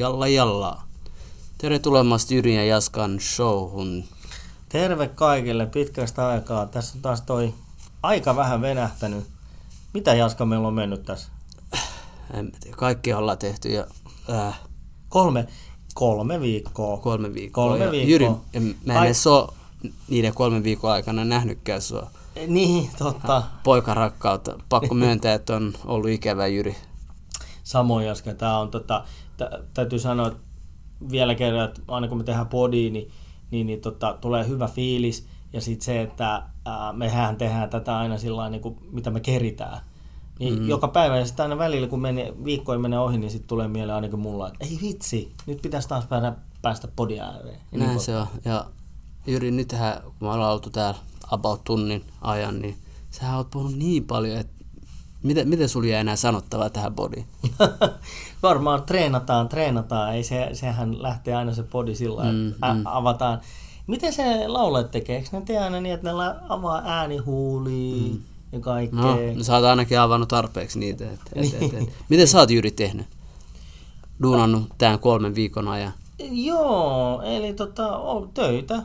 Jalla jalla. Tervetuloa Jyrin ja Jaskan showhun. Terve kaikille pitkästä aikaa. Tässä on taas toi aika vähän venähtänyt. Mitä Jaska meillä on mennyt tässä? En mä tiedä, kaikki ollaan tehty ja äh, Kolme, kolme viikkoa. kolme viikkoa. Kolme ja viikkoa. Jyri, mä en Ai- edes oo niiden kolmen viikon aikana nähnytkään sua. Niin, totta. Poikarakkautta. Pakko myöntää, että on ollut ikävä Jyri. Samoin Jaska. Tää on tota, tä, täytyy sanoa että vielä kerran, että aina kun me tehdään podia, niin, niin, niin tota, tulee hyvä fiilis. Ja sitten se, että ää, mehän tehdään tätä aina sillä niin kuin, mitä me keritään. Niin mm. joka päivä ja sitten aina välillä, kun meni, viikkoja menee ohi, niin sitten tulee mieleen ainakin mulla, että ei vitsi, nyt pitäisi taas päästä, päästä podia ääreen. Niin Näin pois. se on. Ja Jyri, nythän kun me ollaan oltu täällä about tunnin ajan, niin sähän oot puhunut niin paljon, että miten, miten sulla jää enää sanottavaa tähän bodiin? Varmaan treenataan, treenataan. Ei se, sehän lähtee aina se podi sillä lailla, että ä- avataan. Miten se laulajat tekee? Eikö ne tee aina niin, että ne avaa äänihuulia ja kaikkea? No, no sä oot ainakin avannut tarpeeksi niitä. Et, et, et, et. Miten sä oot Jyri tehnyt? Duunannut tämän kolmen viikon ajan. Joo, eli tota, töitä,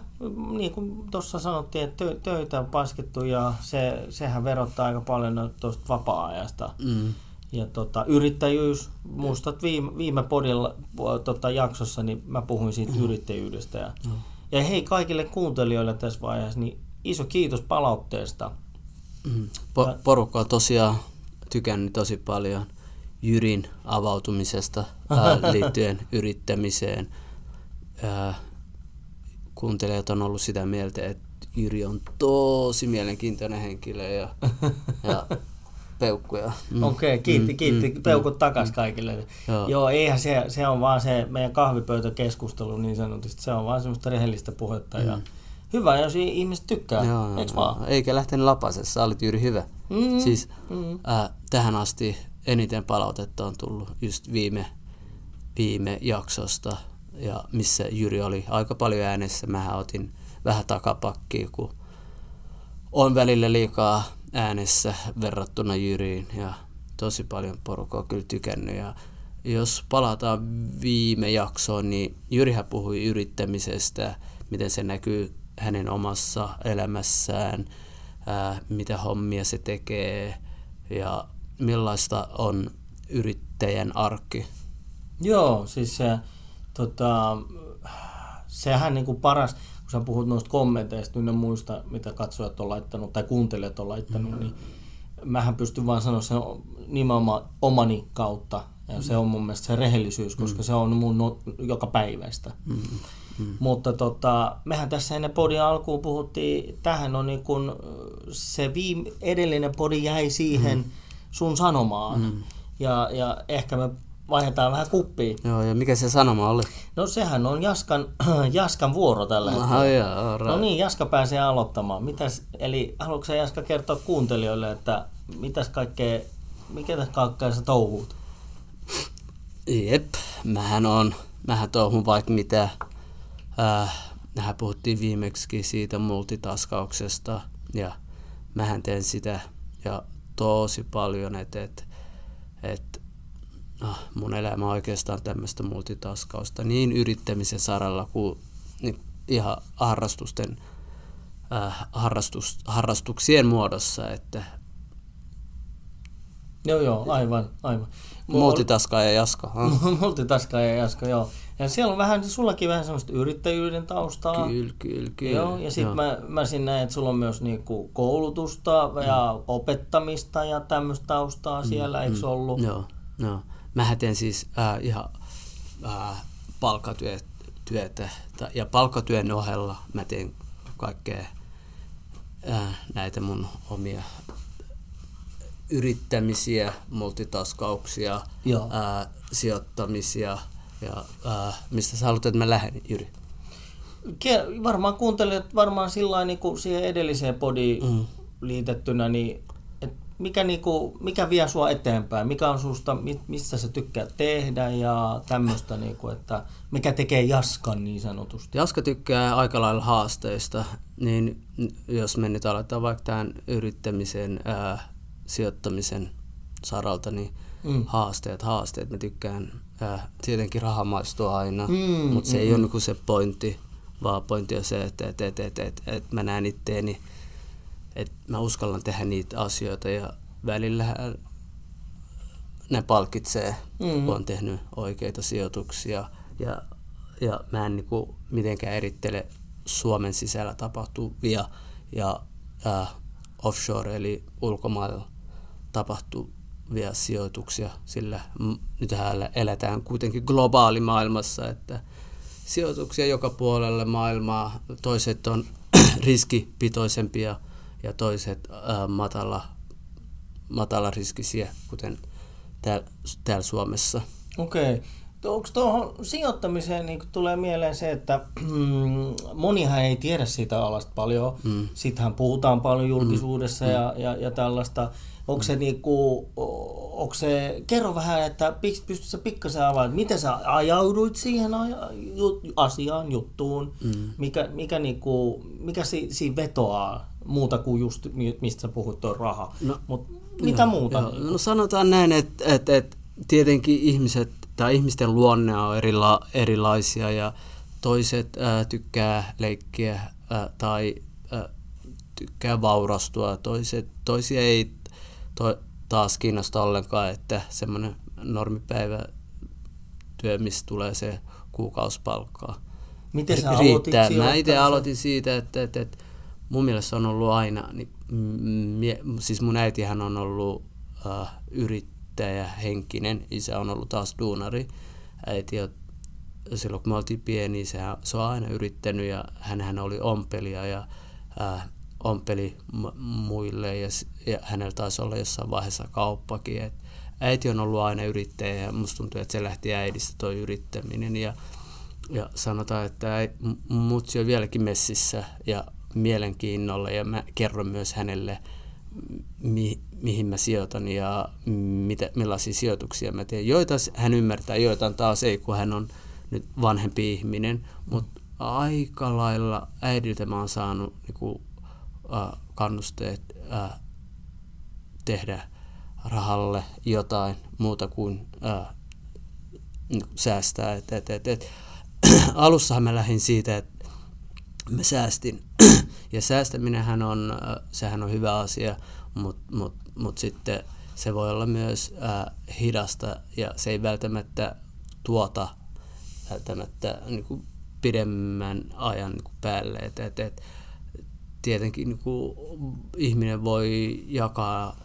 niin kuin tuossa sanottiin, että tö, töitä on paskettu ja se, sehän verottaa aika paljon tuosta vapaa-ajasta. Mm. Ja tota, yrittäjyys, muistat viime, viime podilla, po- tota, jaksossa, niin mä puhuin siitä yrittäjyydestä. Ja, ja hei kaikille kuuntelijoille tässä vaiheessa, niin iso kiitos palautteesta. Mm. Po- porukka on tosiaan tykännyt tosi paljon Jyrin avautumisesta ää, liittyen yrittämiseen. Ää, kuuntelijat on ollut sitä mieltä, että Jyri on tosi mielenkiintoinen henkilö ja, ja peukkuja. Mm. Okei, okay, kiitti, kiitti. Mm, Peukut takas kaikille. Joo. Joo. Eihän se, se on vaan se meidän kahvipöytäkeskustelu niin sanotusti. Se on vaan semmoista rehellistä puhetta. Ja hyvä, jos ihmiset tykkää. Joo, joo, Eiks vaan? joo. Eikä lähtenyt lapasessa, sä olit Jyri hyvä. Mm, Siis mm. ää, tähän asti eniten palautetta on tullut just viime, viime jaksosta, ja missä Jyri oli aika paljon äänessä. Mähän otin vähän takapakkia, kun on välillä liikaa äänessä verrattuna Jyriin, ja tosi paljon porukkaa kyllä tykännyt. Ja jos palataan viime jaksoon, niin Jyrihän puhui yrittämisestä, miten se näkyy hänen omassa elämässään, ää, mitä hommia se tekee ja millaista on yrittäjän arkki. Joo, siis se, tota, sehän niin kuin paras, kun sä puhut noista kommenteista, niin ne muista, mitä katsojat on laittanut tai kuuntelijat on laittanut, mm. niin mähän pystyn vaan sanoa sen nimenomaan omani kautta. Ja se on mun mielestä se rehellisyys, koska se on mun no, joka päiväistä. Mm. Mm. Mutta tota, mehän tässä ennen podin alkuun puhuttiin, tähän on niin kun se viime, edellinen podi jäi siihen mm. sun sanomaan. Mm. Ja, ja ehkä me vaihdetaan vähän kuppia. Joo, ja mikä se sanoma oli? No sehän on Jaskan, Jaskan vuoro tällä hetkellä. Aha, joo, all No right. niin, Jaska pääsee aloittamaan. Mitäs, eli haluatko Jaska kertoa kuuntelijoille, että mitäs kaikkea, mikä tässä kaikkea sä touhuut? Jep, mähän on, mähän touhun vaikka mitä. Äh, mehän puhuttiin viimeksi siitä multitaskauksesta ja mähän teen sitä ja tosi paljon, että et, et, ah, mun elämä on oikeastaan tämmöistä multitaskausta niin yrittämisen saralla kuin niin ihan harrastusten, äh, harrastus, harrastuksien muodossa, että Joo, joo, aivan, aivan. Mulla multitaskaa ja jaska. ah. Multitaska ja Jaska, joo. Ja siellä on vähän, sullakin vähän semmoista yrittäjyyden taustaa. Kyllä, kyllä, kyllä. Joo, ja sitten mä, mä siinä näen, että sulla on myös niinku koulutusta ja opettamista ja tämmöistä taustaa siellä, eikö se ollut? Joo, joo. Mähän teen siis äh, ihan äh, palkkatyötä ja palkkatyön ohella mä teen kaikkea äh, näitä mun omia yrittämisiä, multitaskauksia, Joo. äh, sijoittamisia ja äh, mistä sä haluat, että mä lähden, Jyri? Varmaan kuuntelijat varmaan sillä niin kuin siihen edelliseen podiin mm. liitettynä, niin mikä, niinku, mikä vie sua eteenpäin, mikä on susta, mi- missä sä tykkää tehdä ja tämmöistä, niinku, että mikä tekee jaskan niin sanotusti. Jaska tykkää aika lailla haasteista, niin jos me nyt aletaan vaikka tämän yrittämisen, ää, sijoittamisen saralta, niin mm. haasteet, haasteet. Mä tykkään, äh, tietenkin raha maistuu aina, Mm, mutta se mm, ei ole niinku se pointti, vaan pointti on se, että et, et, et, et, et mä näen itteeni, että mä uskallan tehdä niitä asioita ja välillä ne palkitsee, Mm. kun on tehnyt oikeita sijoituksia ja, ja mä en niinku mitenkään erittele Suomen sisällä tapahtuvia ja äh, offshore eli ulkomailla tapahtuvia sijoituksia, sillä nyt eletään kuitenkin globaalimaailmassa, että sijoituksia joka puolelle maailmaa, toiset on riskipitoisempia ja toiset äh, matala, matala riskisiä, kuten täällä, täällä Suomessa. Okei. Okay. Onko tuohon sijoittamiseen niin tulee mieleen se, että monihan ei tiedä siitä alasta paljon. Mm. Siitähän puhutaan paljon julkisuudessa mm. ja, ja, ja tällaista. Onko se, niinku, onko se, kerro vähän, että pystytkö sä pikkasen avaamaan, miten sä ajauduit siihen asiaan, juttuun, mm. mikä, mikä, niinku, mikä si, siinä vetoaa muuta kuin just mistä sä puhut, tuo raha. No, Mut mitä joo, muuta? Joo. Niinku? No sanotaan näin, että et, et, tietenkin ihmiset tai ihmisten luonne on erila, erilaisia ja toiset ää, tykkää leikkiä ää, tai ää, tykkää vaurastua, toiset, toisia ei to, taas kiinnosta ollenkaan, että semmoinen normipäivä työ, missä tulee se kuukausipalkkaa. Miten sä riittää. Mä itse aloitin siitä, että, että, että mun mielestä on ollut aina, niin, mie, siis mun äitihän on ollut äh, yrittäjä henkinen, isä on ollut taas duunari. Äiti on, silloin kun me oltiin pieni, se, se on aina yrittänyt ja hän oli ompelija ja äh, ompeli muille ja, ja hänellä taisi olla jossain vaiheessa kauppakin. Et äiti on ollut aina yrittäjä ja musta tuntuu, että se lähti äidistä toi yrittäminen ja, ja sanotaan, että mutsi on vieläkin messissä ja mielenkiinnolla ja mä kerron myös hänelle, mi, mihin mä sijoitan ja mitä, millaisia sijoituksia mä teen. Joita hän ymmärtää, joita taas ei, kun hän on nyt vanhempi ihminen, mutta aika lailla äidiltä mä oon saanut niin kuin, äh, kannusteet äh, tehdä rahalle jotain muuta kuin äh, säästää. Et, et, et, et. Alussahan mä lähdin siitä, että mä säästin. ja säästäminenhän on, äh, sehän on hyvä asia, mutta mut, mut sitten se voi olla myös äh, hidasta ja se ei välttämättä tuota välttämättä niin kuin pidemmän ajan niin kuin päälle. Et, et, et, tietenkin niin kuin ihminen voi jakaa,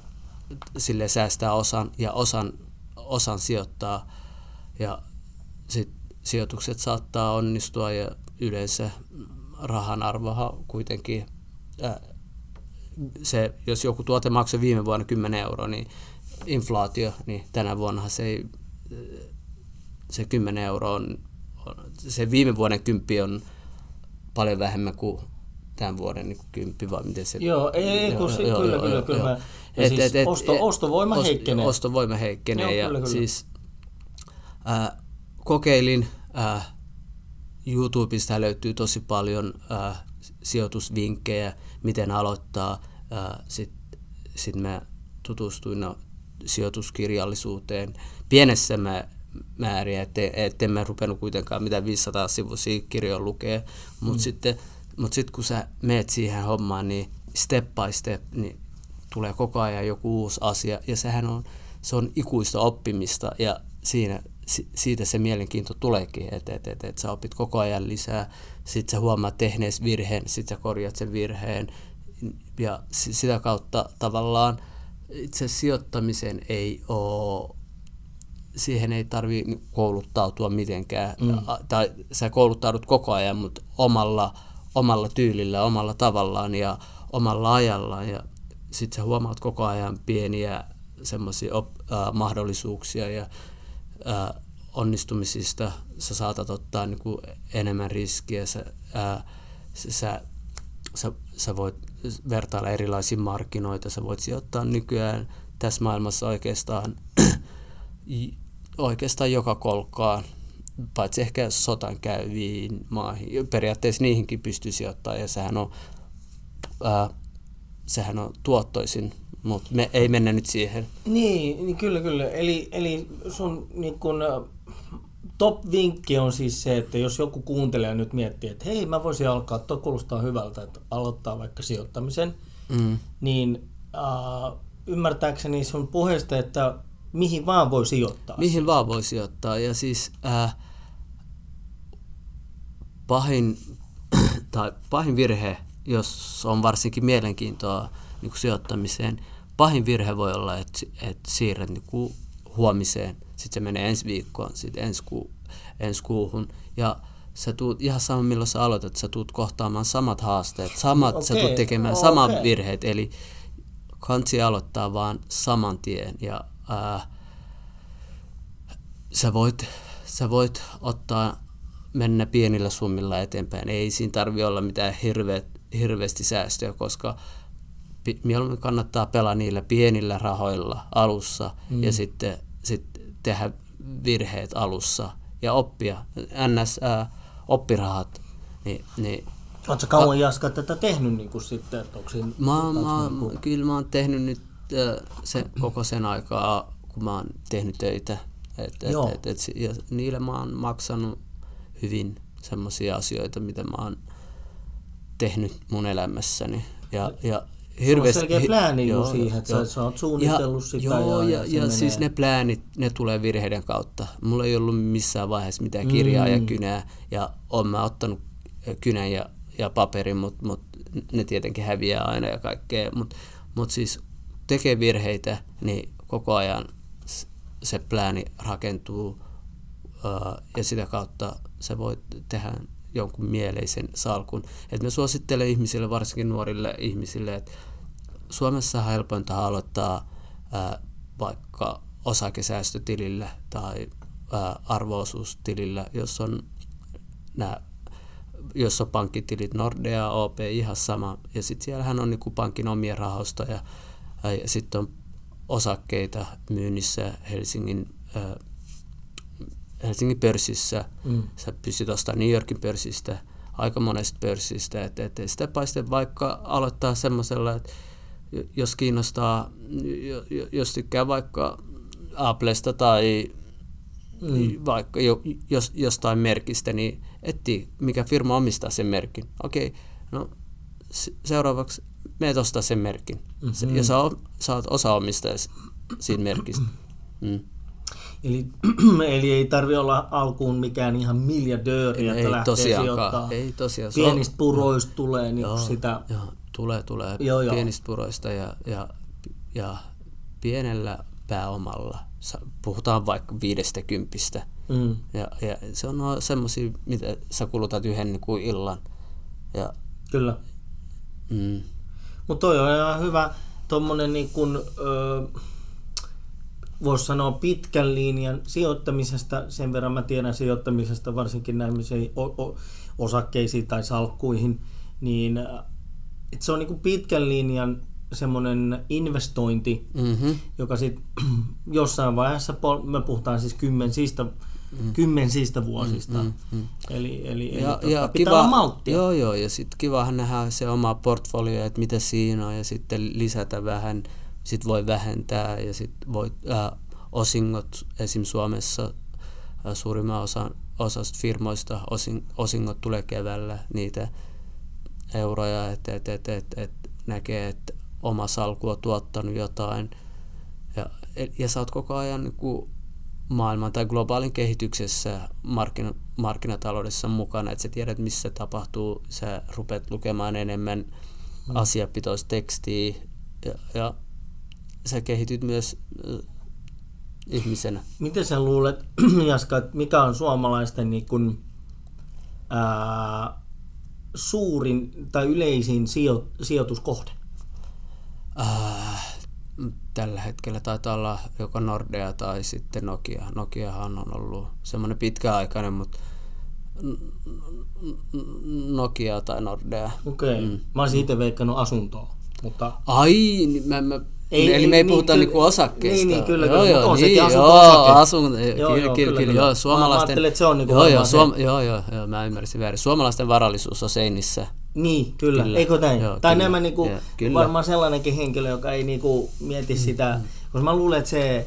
sille säästää osan ja osan, osan sijoittaa ja sit sijoitukset saattaa onnistua ja yleensä rahan arvoha kuitenkin ää, se, jos joku tuote maksoi viime vuonna 10 euroa, niin inflaatio, niin tänä vuonna se, ei, se 10 euroa on, se viime vuoden kymppi on paljon vähemmän kuin tämän vuoden niin kymppi vai miten se... Joo, ei, ei kun, joo, kyllä, joo, kyllä, joo, kyllä. Joo. Ja et, siis et, et, osto, ostovoima ost, heikkenee. Ostovoima heikkenee joo, ja kyllä, kyllä. siis äh, kokeilin, äh, YouTubesta löytyy tosi paljon äh, sijoitusvinkkejä, miten aloittaa. Äh, Sitten sit mä tutustuin no, sijoituskirjallisuuteen pienessä mä, määriä, ettei et mä rupenut kuitenkaan mitään 500 sivuisia kirjoja lukea, mutta mm. sitten mutta sitten kun sä meet siihen hommaan, niin step by step, niin tulee koko ajan joku uusi asia. Ja sehän on, se on ikuista oppimista ja siinä, siitä se mielenkiinto tuleekin, että et, et, et sä opit koko ajan lisää. Sitten sä huomaat tehnees virheen, sitten sä korjat sen virheen. Ja sitä kautta tavallaan itse sijoittamisen ei ole siihen ei tarvi kouluttautua mitenkään. Mm. Tai sä kouluttaudut koko ajan, mutta omalla omalla tyylillä, omalla tavallaan ja omalla ajallaan. Ja sitten sä huomaat koko ajan pieniä semmoisia äh, mahdollisuuksia ja äh, onnistumisista sä saatat ottaa niin kuin enemmän riskiä. Sä, äh, sä, sä, sä voit vertailla erilaisia markkinoita, sä voit sijoittaa nykyään tässä maailmassa oikeastaan, oikeastaan joka kolkkaan paitsi ehkä sotan käyviin maihin. Periaatteessa niihinkin pystyy sijoittamaan ja sehän on, ää, sehän on tuottoisin mutta me ei mennä nyt siihen. Niin, niin kyllä, kyllä. Eli, eli sun niin kun, top-vinkki on siis se, että jos joku kuuntelee nyt miettii, että hei, mä voisin alkaa, tuo kuulostaa hyvältä, että aloittaa vaikka sijoittamisen, mm. niin äh, ymmärtääkseni sun puheesta, että mihin vaan voi sijoittaa? Mihin vaan voi sijoittaa. Ja siis äh, pahin, tai pahin virhe, jos on varsinkin mielenkiintoa niin kuin sijoittamiseen, pahin virhe voi olla, että, että siirrät niin kuin huomiseen, sitten se menee ensi viikkoon, sitten ensi, ku, ensi kuuhun, ja sä tuut ihan sama milloin sä aloitat, sä tuut kohtaamaan samat haasteet, samat, okay, sä tuut tekemään okay. samat virheet, eli kansi aloittaa vaan saman tien, ja ää, sä, voit, sä voit ottaa mennä pienillä summilla eteenpäin. Ei siinä tarvi olla mitään hirveä, hirveästi säästöä, koska mieluummin kannattaa pelaa niillä pienillä rahoilla alussa mm. ja sitten sit tehdä virheet alussa ja oppia. NS ää, oppirahat. Niin, niin Oletko kauan Jaska tätä tehnyt niin kuin sitten? Että onko siinä, mä, mä, niin kuin... Kyllä mä oon tehnyt nyt äh, se, koko sen aikaa, kun mä oon tehnyt töitä. Et, et, et, et, ja niille mä oon maksanut hyvin semmoisia asioita, mitä mä oon tehnyt mun elämässäni. Ja, ja hirveästi, se on selkeä plääni joo, siihen, että joo. sä oot suunnitellut ja, sitä. Joo, ja, ja, ja, ja siis ne pläänit, ne tulee virheiden kautta. Mulla ei ollut missään vaiheessa mitään kirjaa mm. ja kynää, ja oon mä ottanut kynän ja, ja paperin, mutta mut ne tietenkin häviää aina ja kaikkea. Mutta mut siis tekee virheitä, niin koko ajan se plääni rakentuu ja sitä kautta sä voit tehdä jonkun mieleisen salkun. Et me suosittelen ihmisille, varsinkin nuorille ihmisille, että Suomessa on helpointa aloittaa ää, vaikka osakesäästötilillä tai ää, arvoosuustilillä, jos on nämä jos on pankkitilit Nordea, OP, ihan sama. Ja sitten siellähän on niinku pankin omia rahoista ja, sitten on osakkeita myynnissä Helsingin ää, Helsingin pörssissä, mm. sä pystyt ostamaan New Yorkin pörssistä, aika monesta pörssistä, että et sitä paiste vaikka aloittaa semmoisella, että jos kiinnostaa, jos tykkää vaikka Applesta tai mm. vaikka jo, jos, jostain merkistä, niin etsii, mikä firma omistaa sen merkin. Okei, okay, no seuraavaksi meet ostaa sen merkin. Mm-hmm. Ja sä, sä oot osa omistaja siinä merkistä. Mm. Eli, eli ei tarvi olla alkuun mikään ihan miljardööri, että ei lähtee sijoittamaan. Ei tosiaan. Pienistä puroista tulee niin joo, sitä. Joo, tulee, tulee joo, joo. pienistä puroista ja, ja, ja pienellä pääomalla. Puhutaan vaikka viidestä kympistä. Mm. Ja, ja se on semmoisia, mitä sä kulutat yhden niin kuin illan. Ja, Kyllä. Mm. Mutta toi on ihan hyvä tuommoinen niin kuin, voisi sanoa pitkän linjan sijoittamisesta, sen verran mä tiedän sijoittamisesta varsinkin näihin osakkeisiin tai salkkuihin, niin että se on niin pitkän linjan semmoinen investointi, mm-hmm. joka sitten jossain vaiheessa, me puhutaan siis kymmensistä, mm. kymmensistä vuosista, mm, mm, mm. eli, eli, ja, eli ja pitää kiva, olla malttia. Joo, joo, ja sitten kivahan nähdä se oma portfolio, että mitä siinä on, ja sitten lisätä vähän sit voi vähentää ja sitten voi äh, osingot, esim. Suomessa äh, suurimman osan osasta firmoista osin, osingot tulee keväällä niitä euroja, että et, et, et, et näkee, että oma salku on tuottanut jotain. Ja, ja sä oot koko ajan niin kuin maailman tai globaalin kehityksessä markkina, markkinataloudessa mukana, että sä tiedät, missä tapahtuu, sä rupeat lukemaan enemmän mm. asiapitoista tekstiä ja, ja sä kehityt myös ihmisenä. Miten sä luulet, Jaska, että mikä on suomalaisten niin kun, ää, suurin tai yleisin sijo, sijoituskohde? Äh, tällä hetkellä taitaa olla joko Nordea tai sitten Nokia. Nokiahan on ollut semmoinen pitkäaikainen, mutta Nokia tai Nordea. Okei. Okay. Mm. Mä olisin itse veikannut asuntoa. Mutta... Ai, niin mä, mä ei, Eli me ei niin, puhuta niin, niinku osakkeista. Niin, niin kyllä, joo, joo, on niin, sekin asunto joo, asun, joo, kyllä, joo, kyllä, kyllä, joo, suomalaisten, mä että se on niinku joo, joo, suom, joo, joo, joo, mä ymmärsin väärin. Suomalaisten varallisuus on seinissä, Niin, kyllä. Kyllä. Eikö näin? Joo, tai kyllä. nämä niinku, Joo, kyllä. varmaan sellainenkin henkilö, joka ei niinku mieti sitä, koska mä luulen, että se,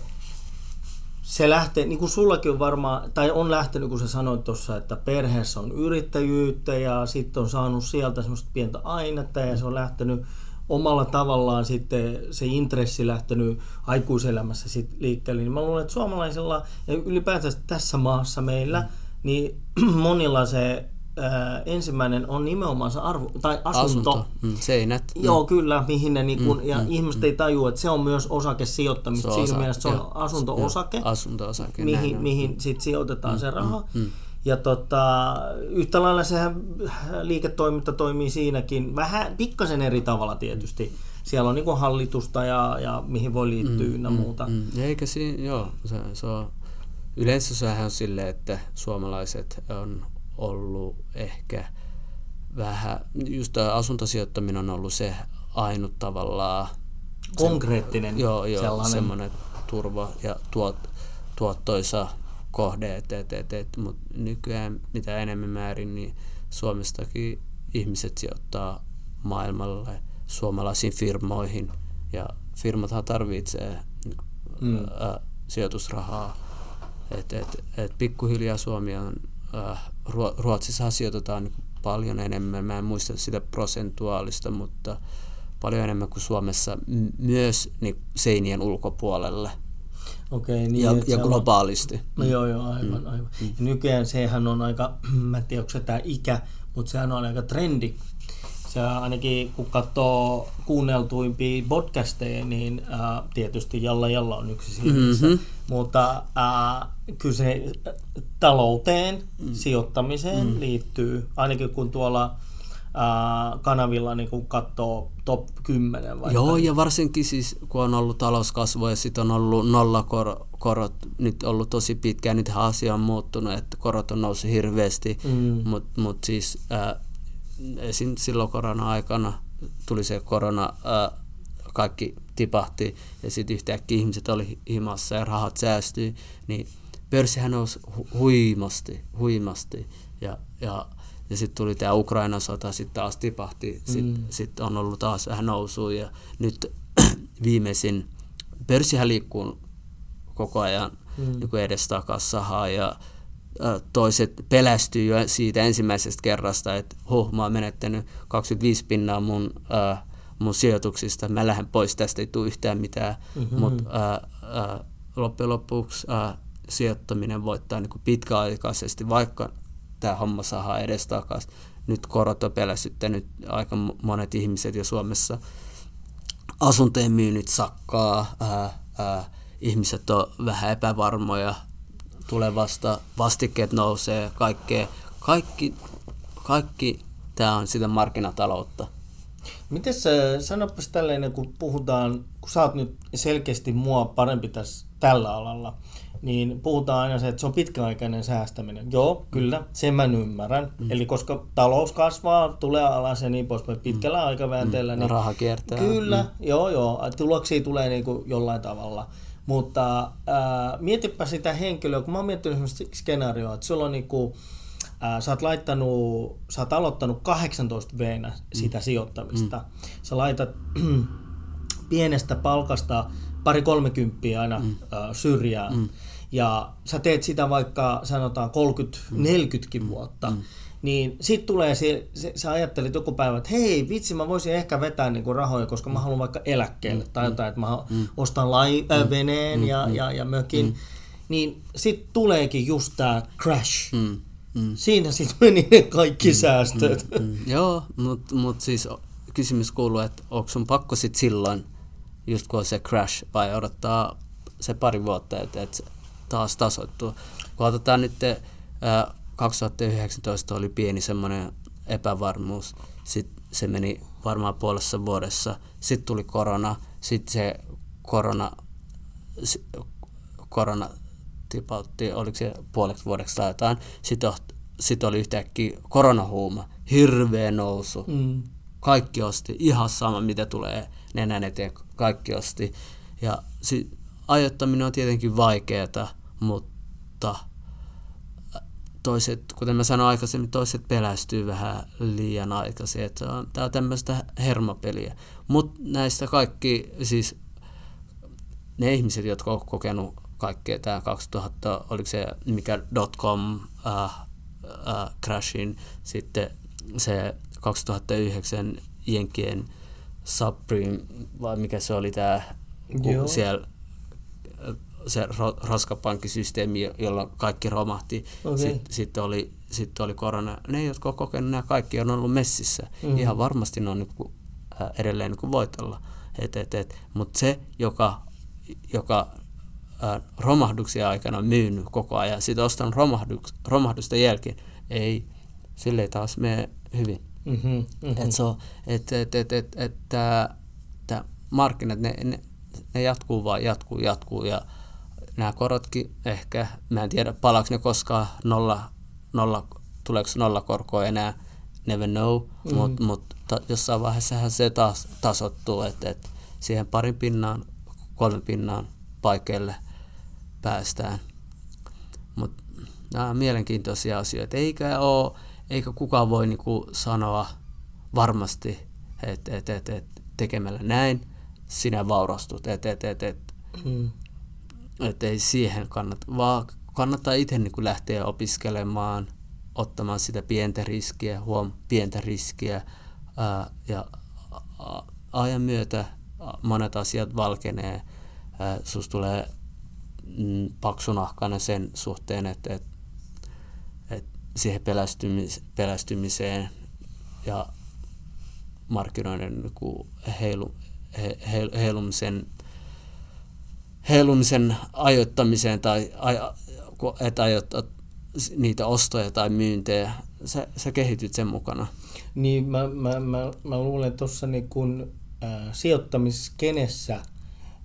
se lähtee, niin kuin sullakin on varmaan, tai on lähtenyt, kun sä sanoit tuossa, että perheessä on yrittäjyyttä ja sitten on saanut sieltä semmoista pientä ainetta ja se on lähtenyt omalla tavallaan sitten se intressi lähtenyt aikuiselämässä sit liikkeelle, niin mä luulen, että suomalaisilla ja ylipäätään tässä maassa meillä, niin monilla se ää, ensimmäinen on nimenomaan se arvo, tai asunto. Asunto, mm, seinät. mm. Joo, kyllä, mihin ne niinku, ja ihmiset ei tajua, että se on myös osakesijoittamista. Siinä osa- mielessä se on asunto-osake, asunto-osake, mihin, mihin sit sijoitetaan se raha. Ja tota, yhtä lailla sehän liiketoiminta toimii siinäkin, vähän pikkasen eri tavalla tietysti. Siellä on niinku hallitusta ja, ja mihin voi liittyä ynnä muuta. Mm, eikä siinä, joo, se, se on, yleensä sehän on silleen, että suomalaiset on ollut ehkä vähän, just tämä asuntosijoittaminen on ollut se ainut tavallaan Konkreettinen joo, joo, sellainen. semmoinen turva ja tuot, tuottoisa kohde, et, et, et, et, mutta nykyään mitä enemmän määrin, niin Suomestakin ihmiset sijoittaa maailmalle suomalaisiin firmoihin ja firmathan tarvitsee mm. ä, sijoitusrahaa. Et, et, et pikkuhiljaa Suomi on, Ruo- Ruotsissa sijoitetaan niin paljon enemmän, mä en muista sitä prosentuaalista, mutta paljon enemmän kuin Suomessa myös niin seinien ulkopuolelle Okei, niin, ja, ja globaalisti. No joo, joo, aivan, aivan. Ja nykyään sehän on aika, mä en tiedä, onko se tämä ikä, mutta sehän on aika trendi. Se ainakin kun katsoo kuunneltuimpia podcasteja, niin ää, tietysti Jalla Jalla on yksi siinä. Mm-hmm. Mutta ää, kyllä se talouteen, mm. sijoittamiseen mm. liittyy, ainakin kun tuolla kanavilla niin kun katsoo top 10 vaikka. Joo, ja varsinkin siis, kun on ollut talouskasvua ja sitten on ollut nollakorot, nyt ollut tosi pitkään, nyt asia on muuttunut, että korot on noussut hirveästi, mm. mutta mut siis äh, esim. silloin korona-aikana tuli se korona, äh, kaikki tipahti ja sitten yhtäkkiä ihmiset oli himassa ja rahat säästyi, niin pörssihän nousi hu- huimasti, huimasti ja, ja ja sitten tuli tämä Ukrainan sota, sitten taas tipahti, sitten mm. sit on ollut taas vähän nousua ja nyt viimeisin, pörssihän liikkuu koko ajan mm. niin edestakas sahaa ja toiset pelästyy jo siitä ensimmäisestä kerrasta, että huh, mä oon menettänyt 25 pinnaa mun, ä, mun sijoituksista, mä lähden pois, tästä ei tule yhtään mitään, mm-hmm. mutta loppujen lopuksi ä, sijoittaminen voittaa niin kuin pitkäaikaisesti, vaikka tämä homma saadaan edestakas. Nyt korot on pelästyttänyt aika monet ihmiset jo Suomessa. Asuntojen myynnit sakkaa, ää, ää, ihmiset on vähän epävarmoja tulevasta, vastikkeet nousee, kaikkea. Kaikki, kaikki tämä on sitä markkinataloutta. Miten sä, sanopas tälleen, kun puhutaan, kun sä oot nyt selkeästi mua parempi tässä, tällä alalla, niin puhutaan aina se, että se on pitkäaikainen säästäminen. Joo, kyllä, sen mä ymmärrän. Mm. Eli koska talous kasvaa, tulee alas ja niin poispäin pitkällä mm. aikaväänteellä. Mm. Niin Raha kiertää. Kyllä, mm. joo joo, tuloksia tulee niin kuin jollain tavalla. Mutta ää, mietipä sitä henkilöä, kun mä oon miettinyt sellaista skenaarioa, että sulla on niin kuin, ää, sä oot laittanut, sä oot aloittanut 18 v sitä mm. sijoittamista. Mm. Sä laitat pienestä palkasta pari kolmekymppiä aina mm. ää, syrjään. Mm. Ja sä teet sitä vaikka sanotaan 30-40kin mm. vuotta. Mm. Niin sit tulee se, se, sä ajattelet joku päivä, että hei vitsi mä voisin ehkä vetää niinku rahoja, koska mä haluan vaikka eläkkeelle mm. tai jotain, että mä mm. ostan lai, äh, veneen mm. ja, ja, ja mökin. Mm. Niin sit tuleekin just tää crash. Mm. Mm. Siinä sitten meni ne kaikki mm. säästöt. Mm. Mm. Joo, mutta mut siis kysymys kuuluu, että onko sun pakko sit silloin, just kun on se crash, vai odottaa se pari vuotta, että, se taas tasoittuu. Kun otetaan nyt, ää, 2019 oli pieni semmoinen epävarmuus, sitten se meni varmaan puolessa vuodessa, sitten tuli korona, sitten se korona, korona tipautti, oliko se puoleksi vuodeksi tai jotain, sitten sit oli yhtäkkiä koronahuuma, hirveä nousu, mm. kaikki osti, ihan sama mitä tulee nenän eteen, kaikki osti. Ja sit, ajoittaminen on tietenkin vaikeaa, mutta toiset, kuten mä sanoin aikaisemmin, toiset pelästyy vähän liian aikaisin. Että on, tää on tämmöistä hermopeliä. Mutta näistä kaikki, siis ne ihmiset, jotka on kokenut kaikkea tämä 2000, oliko se mikä dotcom äh, äh, crashin, sitten se 2009 Jenkien subprime, vai mikä se oli tämä, siellä se roskapankkisysteemi, jolla kaikki romahti. Okay. Sitten, sitten, oli, sitten oli korona. Ne, jotka on kokenut nämä kaikki, on ollut messissä. Mm-hmm. Ihan varmasti ne on niin kuin, äh, edelleen niin kuin voitolla. Et, et, et. Mutta se, joka, joka äh, romahduksia aikana myynyt koko ajan, sitten ostanut romahduks, romahdusta jälkeen, ei, sille ei taas mene hyvin. Mm-hmm, mm-hmm. Et so, et, et, et, et, et, et, markkinat, ne, ne, ne jatkuu vaan, jatkuu, jatkuu ja nämä korotkin ehkä, mä en tiedä palaako ne koskaan nolla, nolla tuleeko nolla korkoa enää, never know, mm. mutta mut, ta, jossain vaiheessa se taas tasottuu, että et siihen parin pinnaan, kolmen pinnaan paikeille päästään. Mutta nämä on mielenkiintoisia asioita. Eikä, ole, eikä kukaan voi niinku sanoa varmasti, että et, et, et, tekemällä näin sinä vaurastut. Et, et, et, et, mm että ei siihen kannata, vaan kannattaa itse niin kuin lähteä opiskelemaan, ottamaan sitä pientä riskiä, huom, pientä riskiä ää, ja ajan myötä monet asiat valkenee, ää, tulee mm, paksunahkana sen suhteen, että, että, että siihen pelästymis, pelästymiseen ja markkinoiden niin heilu, he, he, heilumisen heilumisen ajoittamiseen tai että ajoittaa niitä ostoja tai myyntejä. Sä, sä kehityt sen mukana. Niin, mä, mä, mä, mä luulen, että tuossa niin kun, äh, sijoittamiskenessä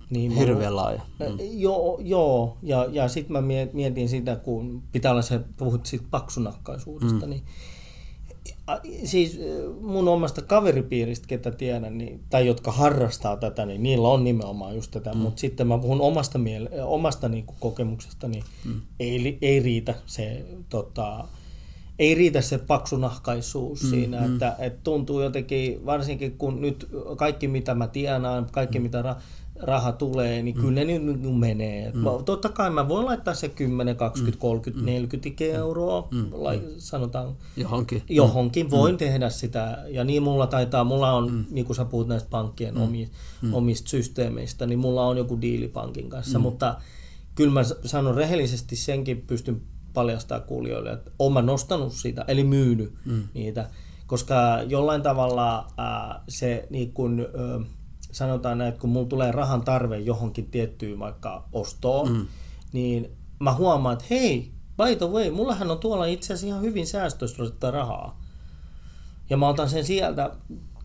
niin Hirveän laaja. Mm. Joo, joo, ja, ja sitten mä mietin sitä, kun pitää olla se, puhut siitä paksunakkaisuudesta, mm. niin siis mun omasta kaveripiiristä, ketä tiedän, niin, tai jotka harrastaa tätä, niin niillä on nimenomaan just tätä, mm. mutta sitten mä puhun omasta, miele- omasta niin kuin kokemuksesta, niin mm. ei, ei riitä se tota, ei riitä se paksunahkaisuus mm, siinä, mm. Että, että tuntuu jotenkin, varsinkin kun nyt kaikki mitä mä tienaan, kaikki mm. mitä ra- raha tulee, niin mm. kyllä ne nyt menee. Mm. Totta kai mä voin laittaa se 10, 20, mm. 30, mm. 40 euroa, mm. lai, mm. sanotaan johonkin. Johonkin mm. voin mm. tehdä sitä. Ja niin mulla taitaa, mulla on, mm. niin kuin sä puhut näistä pankkien mm. Omi, mm. omista systeemeistä, niin mulla on joku diili pankin kanssa. Mm. Mutta kyllä mä sanon rehellisesti senkin pystyn paljastaa kuulijoille, että olen nostanut sitä, eli myynyt mm. niitä. Koska jollain tavalla ää, se niin kun, ö, sanotaan näin, että kun mulla tulee rahan tarve johonkin tiettyyn vaikka ostoon, mm. niin mä huomaan, että hei, by the way, mullahan on tuolla itse asiassa ihan hyvin säästöistä rahaa. Ja mä otan sen sieltä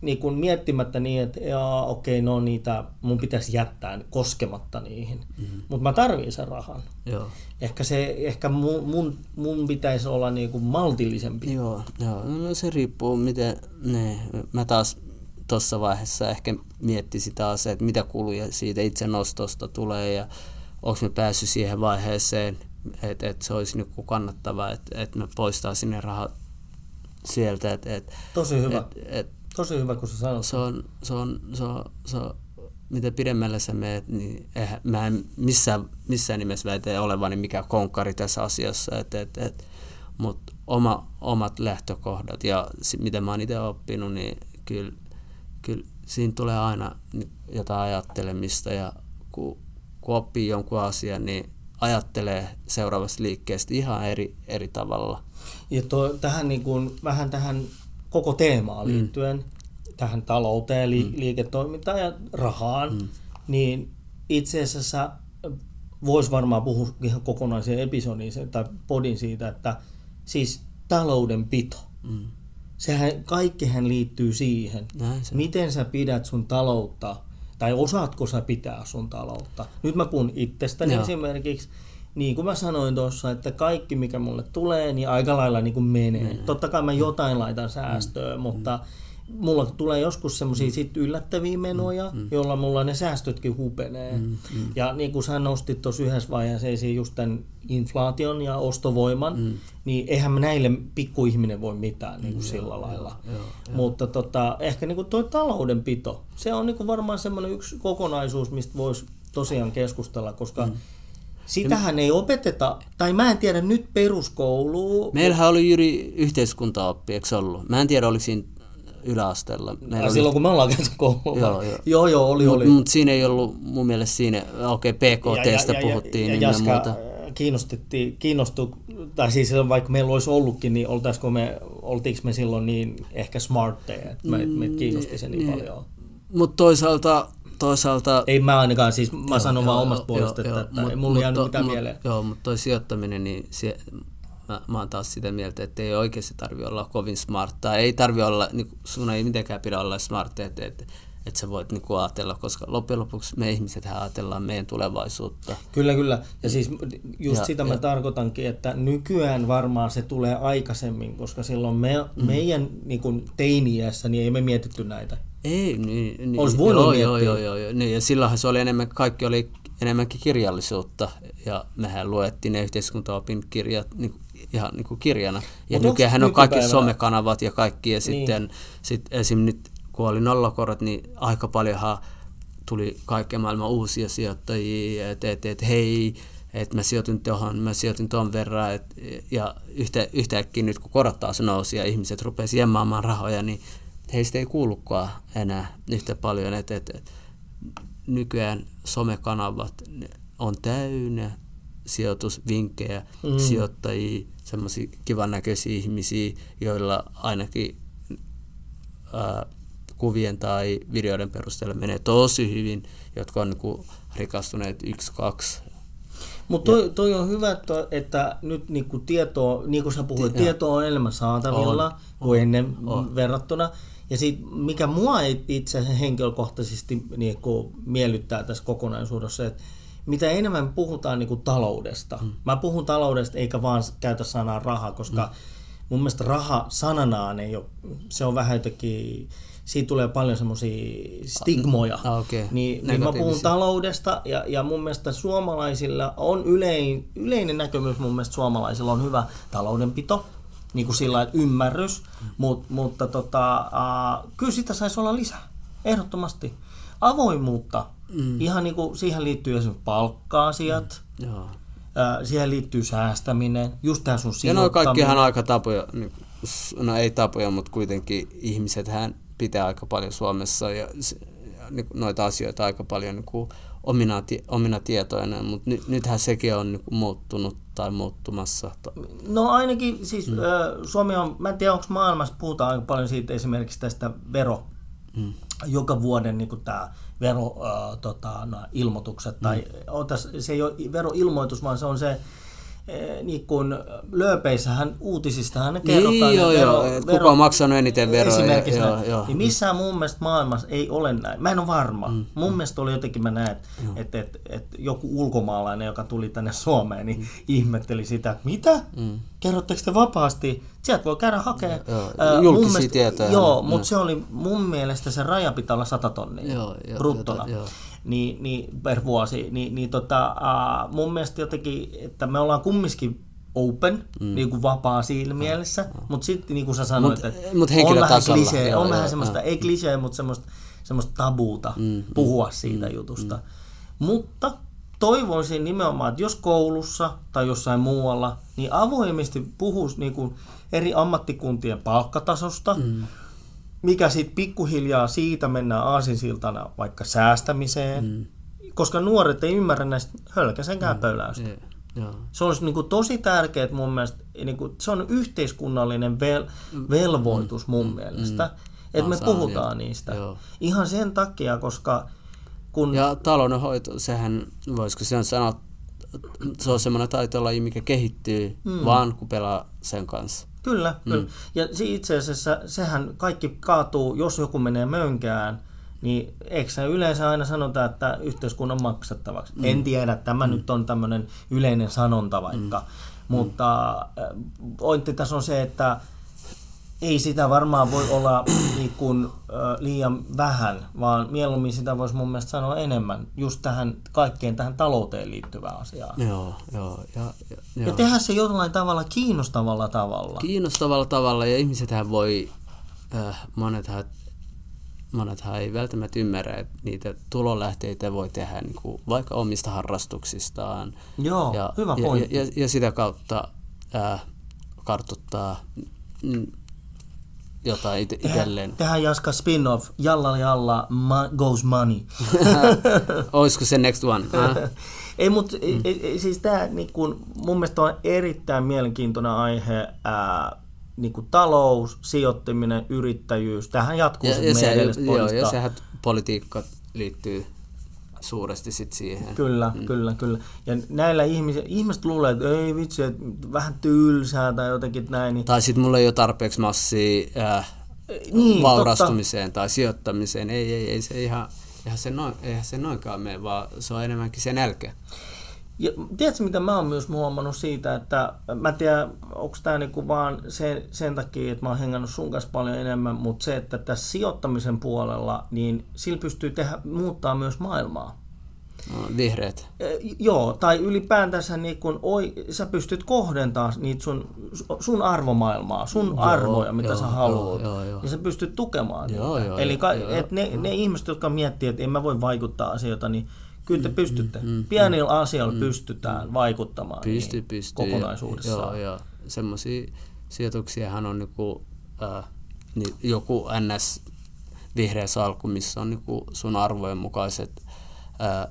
niin kun miettimättä niin, että jaa, okei, no niitä mun pitäisi jättää koskematta niihin. Mm-hmm. Mutta mä tarviin sen rahan. Joo. Ehkä, se, ehkä mun, mun, mun pitäisi olla niin kuin maltillisempi. Joo, joo. No, se riippuu, miten ne, mä taas tuossa vaiheessa ehkä miettisin taas, että mitä kuluja siitä itse nostosta tulee ja onko me päässyt siihen vaiheeseen, että, että se olisi niin kannattavaa, että, että me poistaa sinne rahat sieltä. Että, että, Tosi hyvä. Että, että, Tosi hyvä, kun sä sanot. Se on, se on, se on, se on mitä pidemmälle sä meet, niin eihän, mä en missään, missään nimessä väitä olevani mikä konkkari tässä asiassa, et, et, et, mutta oma, omat lähtökohdat ja mitä mä oon itse oppinut, niin kyllä, kyllä siinä tulee aina jotain ajattelemista ja kun, kun oppii jonkun asian, niin ajattelee seuraavasta liikkeestä ihan eri, eri tavalla. Ja to, tähän niin kuin, vähän tähän koko teemaan mm. liittyen, mm. tähän talouteen, li, mm. liiketoimintaan ja rahaan, mm. niin itse asiassa voisi varmaan puhua ihan kokonaisen episodin tai podin siitä, että siis taloudenpito. Mm. Sehän, kaikkihan liittyy siihen, se. miten sä pidät sun taloutta, tai osaatko sä pitää sun taloutta. Nyt mä puhun itsestäni Joo. esimerkiksi, niin kuin mä sanoin tuossa, että kaikki mikä mulle tulee, niin aika lailla niin kuin menee. menee. Totta kai mä jotain laitan säästöön, mm. mutta mulla tulee joskus semmoisia sit yllättäviä menoja, mm, mm. joilla mulla ne säästötkin hupenee. Mm, mm. Ja niin kuin sä nostit tuossa yhdessä vaiheessa esiin just tämän inflaation ja ostovoiman, mm. niin eihän me näille pikkuihminen voi mitään niin kuin mm, sillä joo, lailla. Joo, joo, Mutta tota, ehkä niin kuin toi taloudenpito, se on niin kuin varmaan semmoinen yksi kokonaisuus, mistä voisi tosiaan keskustella, koska mm. Sitähän ei opeteta, tai mä en tiedä nyt peruskouluun. Meillähän oli juuri yhteiskuntaoppi, eikö ollut? Mä en tiedä, oliko siinä yläasteella. Meillä silloin oli... kun me ollaan käyty koulua. Joo, joo. joo, joo oli, Mut, oli. Mutta siinä ei ollut mun mielestä siinä, okei okay, PKTstä ja, ja, puhuttiin. Ja, ja, ja muuta. Äh, kiinnostettiin, kiinnostu, tai siis vaikka meillä olisi ollutkin, niin oltaisiko me, oltiinko me silloin niin ehkä smartteja, että me, meitä kiinnosti se niin, niin paljon. Mutta toisaalta toisaalta... Ei mä ainakaan, siis mä joo, sanon joo, vaan omasta puolesta, että, että mut, ei mulla jäänyt mitään mut, mieleen. Joo, mutta toi sijoittaminen, niin se, mä, mä oon taas sitä mieltä, että ei oikeasti tarvi olla kovin smart, tai ei tarvi olla, niin sun ei mitenkään pidä olla smart, että, että, että sä voit niin ajatella, koska loppujen lopuksi me ihmiset ajatellaan meidän tulevaisuutta. Kyllä, kyllä. Ja siis just ja, sitä ja, mä tarkoitankin, että nykyään varmaan se tulee aikaisemmin, koska silloin me, mm. meidän niin kuin teiniässä niin ei me mietitty näitä. Ei, niin, niin Olisi voinut joo, joo, joo, joo, joo. Niin, ja silloinhan se oli enemmän, kaikki oli enemmänkin kirjallisuutta, ja mehän luettiin ne yhteiskuntaopin kirjat niin ihan niin kuin kirjana. Ja nykyään on kaikki somekanavat ja kaikki, ja niin. sitten sit esim. nyt kun oli nollakorot, niin aika paljonhan tuli kaiken maailman uusia sijoittajia, että et, et, hei, että mä sijoitin tuohon, mä sijoitin tuon verran, et, ja yhtä, yhtäkkiä nyt kun korot taas nousi ja ihmiset rupesivat jemmaamaan rahoja, niin heistä ei kuulukaan enää yhtä paljon, että, että nykyään somekanavat on täynnä sijoitusvinkkejä, mm. sijoittajia, semmoisia kivan näköisiä ihmisiä, joilla ainakin ää, kuvien tai videoiden perusteella menee tosi hyvin, jotka on niin rikastuneet yksi, kaksi mutta toi, toi on hyvä, että, nyt niinku tietoa, niin kuin sä puhuit, Ti- tietoa on enemmän saatavilla on, kuin on, ennen on. verrattuna. Ja sit, mikä mua itse henkilökohtaisesti niin kuin miellyttää tässä kokonaisuudessa, että mitä enemmän puhutaan niin kuin taloudesta. Mm. Mä puhun taloudesta eikä vaan käytä sanaa raha, koska mm. mun mielestä raha sananaan ei ole, se on vähän jotenkin, siitä tulee paljon semmoisia stigmoja. Ah, okay. niin, niin mä puhun taloudesta ja, ja mun mielestä suomalaisilla on ylein, yleinen näkemys mun mielestä suomalaisilla on hyvä taloudenpito niin kuin sillä ymmärrys, mm. Mut, mutta tota, uh, kyllä sitä saisi olla lisää, ehdottomasti. Avoimuutta, mm. ihan niin kuin siihen liittyy esimerkiksi palkka-asiat, mm. Joo. Uh, siihen liittyy säästäminen, just tämä sun Ja no kaikkihan aika tapoja, niin, no ei tapoja, mutta kuitenkin ihmiset hän pitää aika paljon Suomessa ja, ja niin, noita asioita aika paljon niin kuin omina, omina tietoina, mutta nyt, nythän sekin on niin kuin muuttunut tai muuttumassa? No ainakin siis mm. Suomi on, mä en tiedä onko maailmassa, puhutaan aika paljon siitä esimerkiksi tästä vero, mm. joka vuoden niin tämä vero, äh, tota, no, ilmoitukset, mm. tai otas, se ei ole veroilmoitus, vaan se on se niin kun lööpeissähän uutisistahan ne kerrotaan. Niin, joo, vero, joo. Vero, kuka on maksanut eniten veroa. Esimerkiksi joo, joo. Niin missään mun mielestä maailmassa ei ole näin. Mä en ole varma. Mm. Mun mm. mielestä oli jotenkin, mä näen, että et, et, et joku ulkomaalainen, joka tuli tänne Suomeen, niin mm. ihmetteli sitä, että mitä? Mm. Kerrotteko te vapaasti? Sieltä voi käydä hakemaan. Joo, julkisia mielestä, tietoja. Joo, mutta se oli mun mielestä se raja pitää olla 100 tonnia joo, joo, bruttona. Jota, joo niin, niin per vuosi, niin, niin tota, uh, mun mielestä jotenkin, että me ollaan kumminkin open, mm. niin kuin vapaa siinä mm. mielessä, mm. mutta sitten niin kuin sä sanoit, mut, että mut on vähän klisee, joo, on joo, vähän semmoista, joo. ei klisee, mutta semmoista, semmoista tabuuta mm, mm. puhua siitä mm, jutusta. Mm. Mutta toivoisin nimenomaan, että jos koulussa tai jossain muualla, niin avoimesti puhuisi niin kuin eri ammattikuntien palkkatasosta, mm mikä sitten pikkuhiljaa siitä mennään aasinsiltana vaikka säästämiseen, mm. koska nuoret ei ymmärrä näistä hölkäsenkään mm. pöläystä. Yeah. Se olisi niin kuin tosi tärkeää mun mielestä, niin kuin, se on yhteiskunnallinen vel, mm. velvoitus mun mm. mielestä, mm. että me puhutaan jo. niistä. Joo. Ihan sen takia, koska kun... Ja taloudenhoito, sehän, voisiko sen sanoa, se on semmoinen taitolaji, mikä kehittyy mm. vaan kun pelaa sen kanssa. Kyllä, mm. kyllä. Ja itse asiassa sehän kaikki kaatuu, jos joku menee mönkään, niin eikö se yleensä aina sanota, että yhteiskunnan maksettavaksi? Mm. En tiedä, tämä mm. nyt on tämmöinen yleinen sanonta vaikka, mm. mutta pointti tässä on se, että ei sitä varmaan voi olla niin kuin, ö, liian vähän, vaan mieluummin sitä voisi mun mielestä sanoa enemmän, just tähän kaikkeen tähän talouteen liittyvään asiaan. Joo, joo. Ja, ja, Ja joo. tehdä se jollain tavalla kiinnostavalla tavalla. Kiinnostavalla tavalla ja ihmisethän voi, äh, monethan, monethan ei välttämättä ymmärrä, että niitä tulonlähteitä voi tehdä niin kuin vaikka omista harrastuksistaan. Joo, ja, hyvä pointti. ja, ja, ja sitä kautta äh, kartuttaa mm, jotain ite, itselleen. Tehdään Jaska spin-off, Jalla Jalla ma- Goes Money. Olisiko se next one? Äh? ei, mutta mm. siis tämä niin kun, mun mielestä on erittäin mielenkiintoinen aihe, ää, niin kuin talous, sijoittaminen, yrittäjyys. Tähän jatkuu Ja, ja, meidän se, joo, ja sehän politiikka liittyy suuresti sit siihen. Kyllä, mm. kyllä, kyllä. Ja näillä ihmisillä, ihmiset luulee, että ei vitsi, että vähän tylsää tai jotenkin näin. Niin, Tai sitten mulla ei ole tarpeeksi massia äh, niin vaurastumiseen tai sijoittamiseen. Ei, ei, ei se ihan, eihän se, noin, eihän se noinkaan mene, vaan se on enemmänkin se nälkä. Ja tiedätkö, mitä mä oon myös huomannut siitä, että mä en tiedä, onko tämä niinku vaan sen, sen takia, että mä oon hengannut sun kanssa paljon enemmän, mutta se, että tässä sijoittamisen puolella, niin sillä pystyy tehdä, muuttaa myös maailmaa. No, vihreät. Joo, tai ylipäätänsä niin kun, oi, sä pystyt kohdentamaan niitä sun, sun arvomaailmaa, sun Joo, arvoja, mitä joo, sä haluat, joo, joo, joo. niin sä pystyt tukemaan Joo, niitä. joo, Eli ka, joo, et ne, joo. ne ihmiset, jotka miettii, että en mä voi vaikuttaa asioita, niin kyllä Mm, te pystytte. Pienillä asioilla pystytään vaikuttamaan Pystyy, niin, pystyy. kokonaisuudessaan. Joo, ja semmoisia sijoituksiahan on niinku, äh, niin joku NS vihreä salkku, missä on niinku sun arvojen mukaiset äh,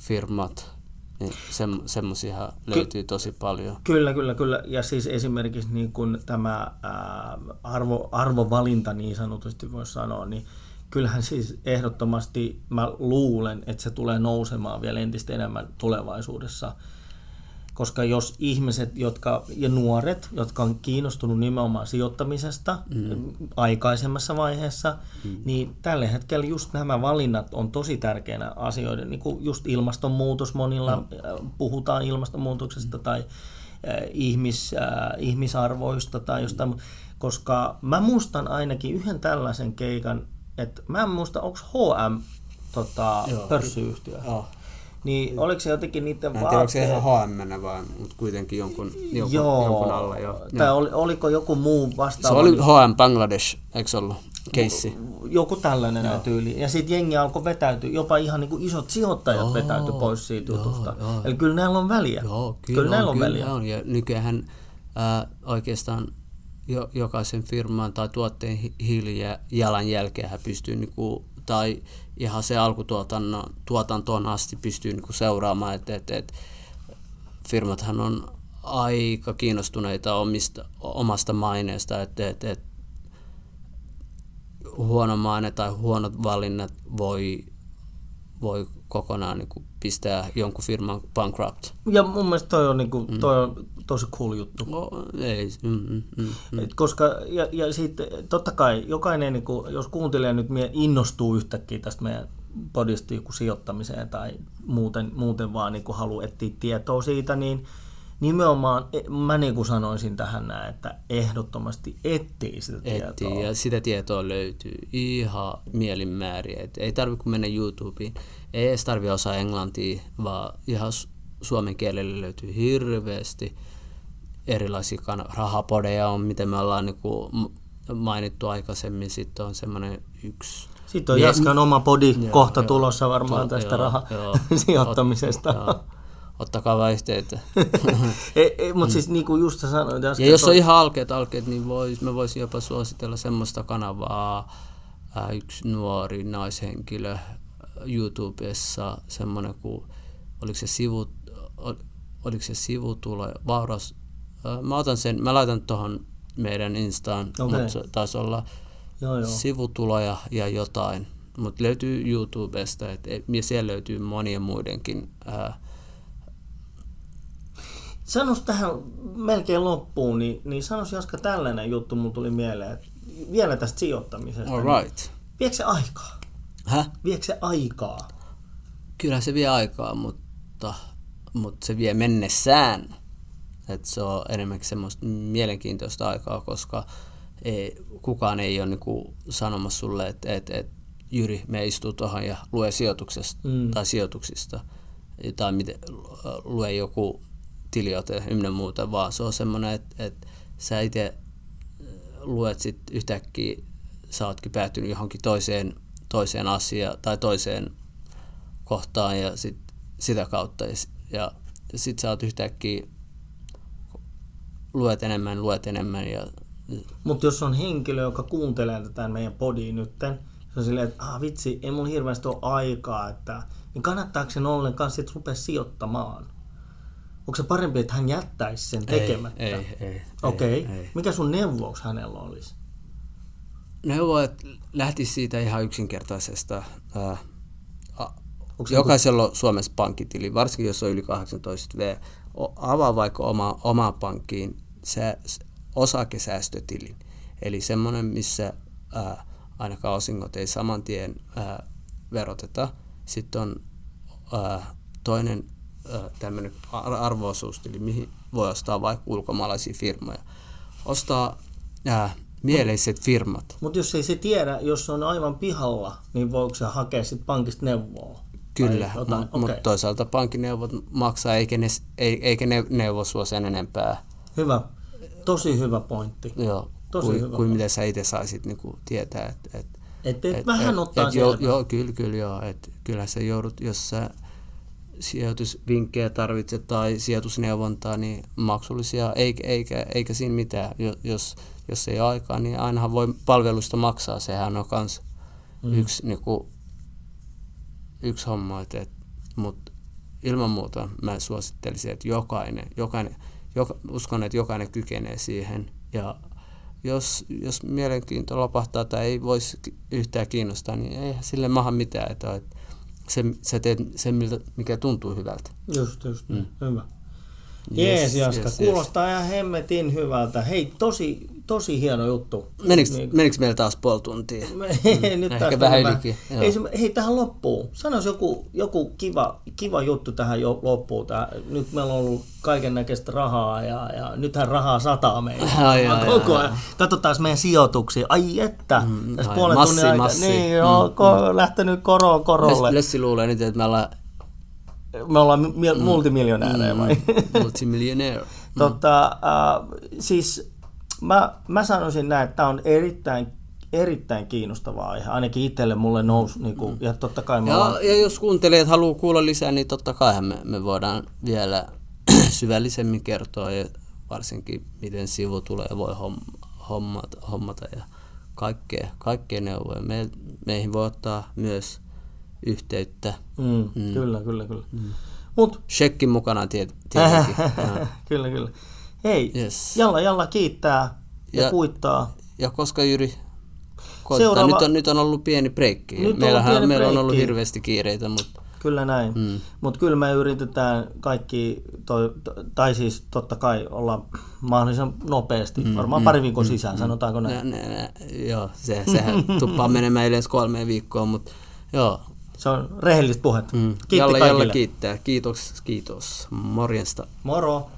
firmat. Niin sem, semmoisia löytyy tosi paljon. Kyllä, kyllä, kyllä. Ja siis esimerkiksi niin kun tämä ää, arvo, arvovalinta niin sanotusti voisi sanoa, niin kyllähän siis ehdottomasti mä luulen, että se tulee nousemaan vielä entistä enemmän tulevaisuudessa. Koska jos ihmiset jotka, ja nuoret, jotka on kiinnostunut nimenomaan sijoittamisesta mm. aikaisemmassa vaiheessa, mm. niin tällä hetkellä just nämä valinnat on tosi tärkeänä asioiden, niin kuin just ilmastonmuutos monilla, mm. puhutaan ilmastonmuutoksesta tai äh, ihmis, äh, ihmisarvoista tai jostain, mu- koska mä muistan ainakin yhden tällaisen keikan, että mä en muista, onko HM tota, Joo. pörssiyhtiö. Joo. Niin oliko se jotenkin niiden Mä en tiedä, onko se ihan HM vaan, mutta kuitenkin jonkun, jonkun, Joo. jonkun alla. Jo. Tai oli, oliko joku muu Se vastaava? oli HM Bangladesh, eikö se ollut? Keissi. Joku tällainen Joo. tyyli. Ja sitten jengi alkoi vetäytyä, jopa ihan niin kuin isot sijoittajat Joo, vetäytyi pois siitä joo, jutusta. joo. Eli kyllä näillä on väliä. Joo, kyllä, kyllä on, näillä on kyllä väliä. on. Ja nykyään ää, oikeastaan jo, jokaisen firman tai tuotteen hi- hiilijalanjälkeä pystyy niinku, tai ihan se alkutuotannon tuotantoon asti pystyy niinku seuraamaan, että et, et, firmathan on aika kiinnostuneita omista, omasta maineesta, että et, et, huono maine tai huonot valinnat voi, voi kokonaan niin kuin pistää jonkun firman bankrupt. Ja mun mielestä toi on, niin kuin, toi on tosi cool juttu. No, ei, mm, mm, mm, mm. Et koska, ja, ja sitten totta kai jokainen, niin kuin, jos kuuntelija nyt innostuu yhtäkkiä tästä meidän podista joku sijoittamiseen tai muuten, muuten vaan niin kuin haluaa etsiä tietoa siitä, niin nimenomaan e- mä niin kuin sanoisin tähän näin, että ehdottomasti etsii sitä tietoa. Etsii, ja sitä tietoa löytyy ihan mielinmääriä. Et ei tarvitse kun mennä YouTubeen. Ei edes tarvitse osaa englantia, vaan ihan su- suomen kielellä löytyy hirveästi erilaisia kan- rahapodeja on, miten me ollaan niinku m- mainittu aikaisemmin. Sitten on semmoinen yksi Sitten on Jaskan oma podi Joo, kohta joo. tulossa varmaan To- tästä joo, raha joo. sijoittamisesta. Joo. Ottakaa vaan yhteyttä. ei, ei, mutta siis niin kuin just sanoit äsken, Ja jos on toi- ihan alkeet, alkeet niin vois, mä voisin jopa suositella semmoista kanavaa, ää, yksi nuori naishenkilö YouTubessa, semmoinen kuin, oliko se, sivu, ol- oliko se sivutulo, vauraus, ää, mä otan sen, mä laitan tuohon meidän Instaan, Okei. mutta se taisi olla joo, joo. sivutuloja ja jotain, mutta löytyy YouTubesta, et, et- ja siellä löytyy monien muidenkin ää, Sanos tähän melkein loppuun, niin, niin sanos Jaska tällainen juttu, mulla tuli mieleen, että vielä tästä sijoittamisesta. all niin right. Viekö se aikaa? Häh? Viekö se aikaa? Kyllä se vie aikaa, mutta, mutta se vie mennessään. että se on enemmänkin semmoista mielenkiintoista aikaa, koska ei, kukaan ei ole niinku sanomassa sulle, että et, et, Jyri, me istuu tuohon ja lue sijoituksesta mm. tai sijoituksista tai miten, lue joku tiliote ynnä muuta, vaan se on semmoinen, että, että sä itse luet sit yhtäkkiä, sä ootkin päätynyt johonkin toiseen, toiseen asiaan tai toiseen kohtaan ja sit, sitä kautta. Ja, ja sit sä oot yhtäkkiä luet enemmän, luet enemmän. Ja... Mutta jos on henkilö, joka kuuntelee tätä meidän podiin nytten, se on silleen, että ah, vitsi, ei mulla hirveästi ole aikaa, että, niin kannattaako sen ollenkaan sitten rupea sijoittamaan? Onko se parempi, että hän jättäisi sen tekemättä? Ei, ei, ei. Okei. Okay. Mikä sun neuvous hänellä olisi? Neuvo, että lähtisi siitä ihan yksinkertaisesta. Ää, jokaisella on Suomessa pankkitili, varsinkin jos on yli 18 V. Avaa vaikka oma, oma pankkiin sä, osakesäästötilin. Eli semmoinen, missä ää, ainakaan osingot ei saman tien ää, veroteta. Sitten on ää, toinen tämmöinen arvoosuustili, mihin voi ostaa vaikka ulkomaalaisia firmoja. Ostaa ää, mieleiset firmat. Mutta jos ei se tiedä, jos se on aivan pihalla, niin voiko se hakea sitten pankista neuvoa? Kyllä, mutta okay. mut toisaalta pankkineuvot maksaa, eikä ne, eikä ne neuvo sua sen enempää. Hyvä, tosi hyvä pointti. Joo, Tosi kuin, hyvä. kuin mitä sä itse saisit niin kuin tietää. Että et, et, et, et, vähän et, ottaa et, joo, joo, kyllä, kyllä, joo. Et, kyllä sä joudut, jos sä sijoitusvinkkejä tarvitset tai sijoitusneuvontaa, niin maksullisia, eikä, eikä, eikä siinä mitään. Jos, jos ei ole aikaa, niin ainahan voi palvelusta maksaa. Sehän on myös mm. yksi, niin kuin, yksi homma. Mutta ilman muuta mä suosittelisin, että jokainen, jokainen joka, uskon, että jokainen kykenee siihen. Ja jos, jos mielenkiinto lopahtaa tai ei voisi yhtään kiinnostaa, niin ei sille maha mitään. Että, että se, sä teet sen, mikä tuntuu hyvältä. Just, just. Mm. Hyvä. Jees, yes, Jaska, yes, kuulostaa yes. ihan hemmetin hyvältä. Hei, tosi, tosi hieno juttu. Menikö, niin. menikö meillä taas puoli tuntia? Nyt Ehkä vähän ylikin. Ei, se, hei, tähän loppuu. Sanois joku, joku kiva, kiva juttu tähän jo loppuun. Tähän. Nyt meillä on ollut kaiken näköistä rahaa ja, ja nythän rahaa sataa meillä. Ai, ai, koko ajan. Katsotaan meidän sijoituksia. Ai että, mm, tässä ai, puolen massi, tunnin aika. Massi. Niin, mm, on mm. lähtenyt koro, korolle. Lessi luulee nyt, että me ollaan me ollaan mi- mm. multimiljonäärejä vai? Mm, multimiljonäär. Mm. tota, äh, siis mä, mä sanoisin näin, että tämä on erittäin erittäin kiinnostavaa aihe. Ainakin itselle mulle nousi. Niin kuin, ja, totta kai ja, ollaan... ja jos kuuntelijat haluaa kuulla lisää, niin totta kai me, me voidaan vielä syvällisemmin kertoa, ja varsinkin miten sivu tulee voi hommata, hommata ja kaikkea, kaikkea neuvoja. Me, meihin voi ottaa myös yhteyttä. Mm, mm. Kyllä, kyllä, kyllä. Mm. Mut, Shekkin mukana tiet, tietenkin. kyllä, kyllä. Hei, yes. Jalla Jalla kiittää ja, ja kuittaa. Ja koska Jyri koittaa, nyt, on, nyt on ollut pieni breikki. Nyt Meillähän, on pieni meillä breikki. on ollut hirveästi kiireitä, mutta... Kyllä näin, mm. mutta kyllä me yritetään kaikki, toi, tai siis totta kai olla mahdollisimman nopeasti, mm, varmaan mm, pari viikon mm, sisään, mm, sanotaanko näin? Ne, ne, ne, joo, se, sehän tuppaa menemään yleensä kolmeen viikkoon, mutta joo, se on rehellistä puhetta. Mm. Kiitti Jalle, kaikille. Jalle kiittää. Kiitos, kiitos. Morjesta. Moro.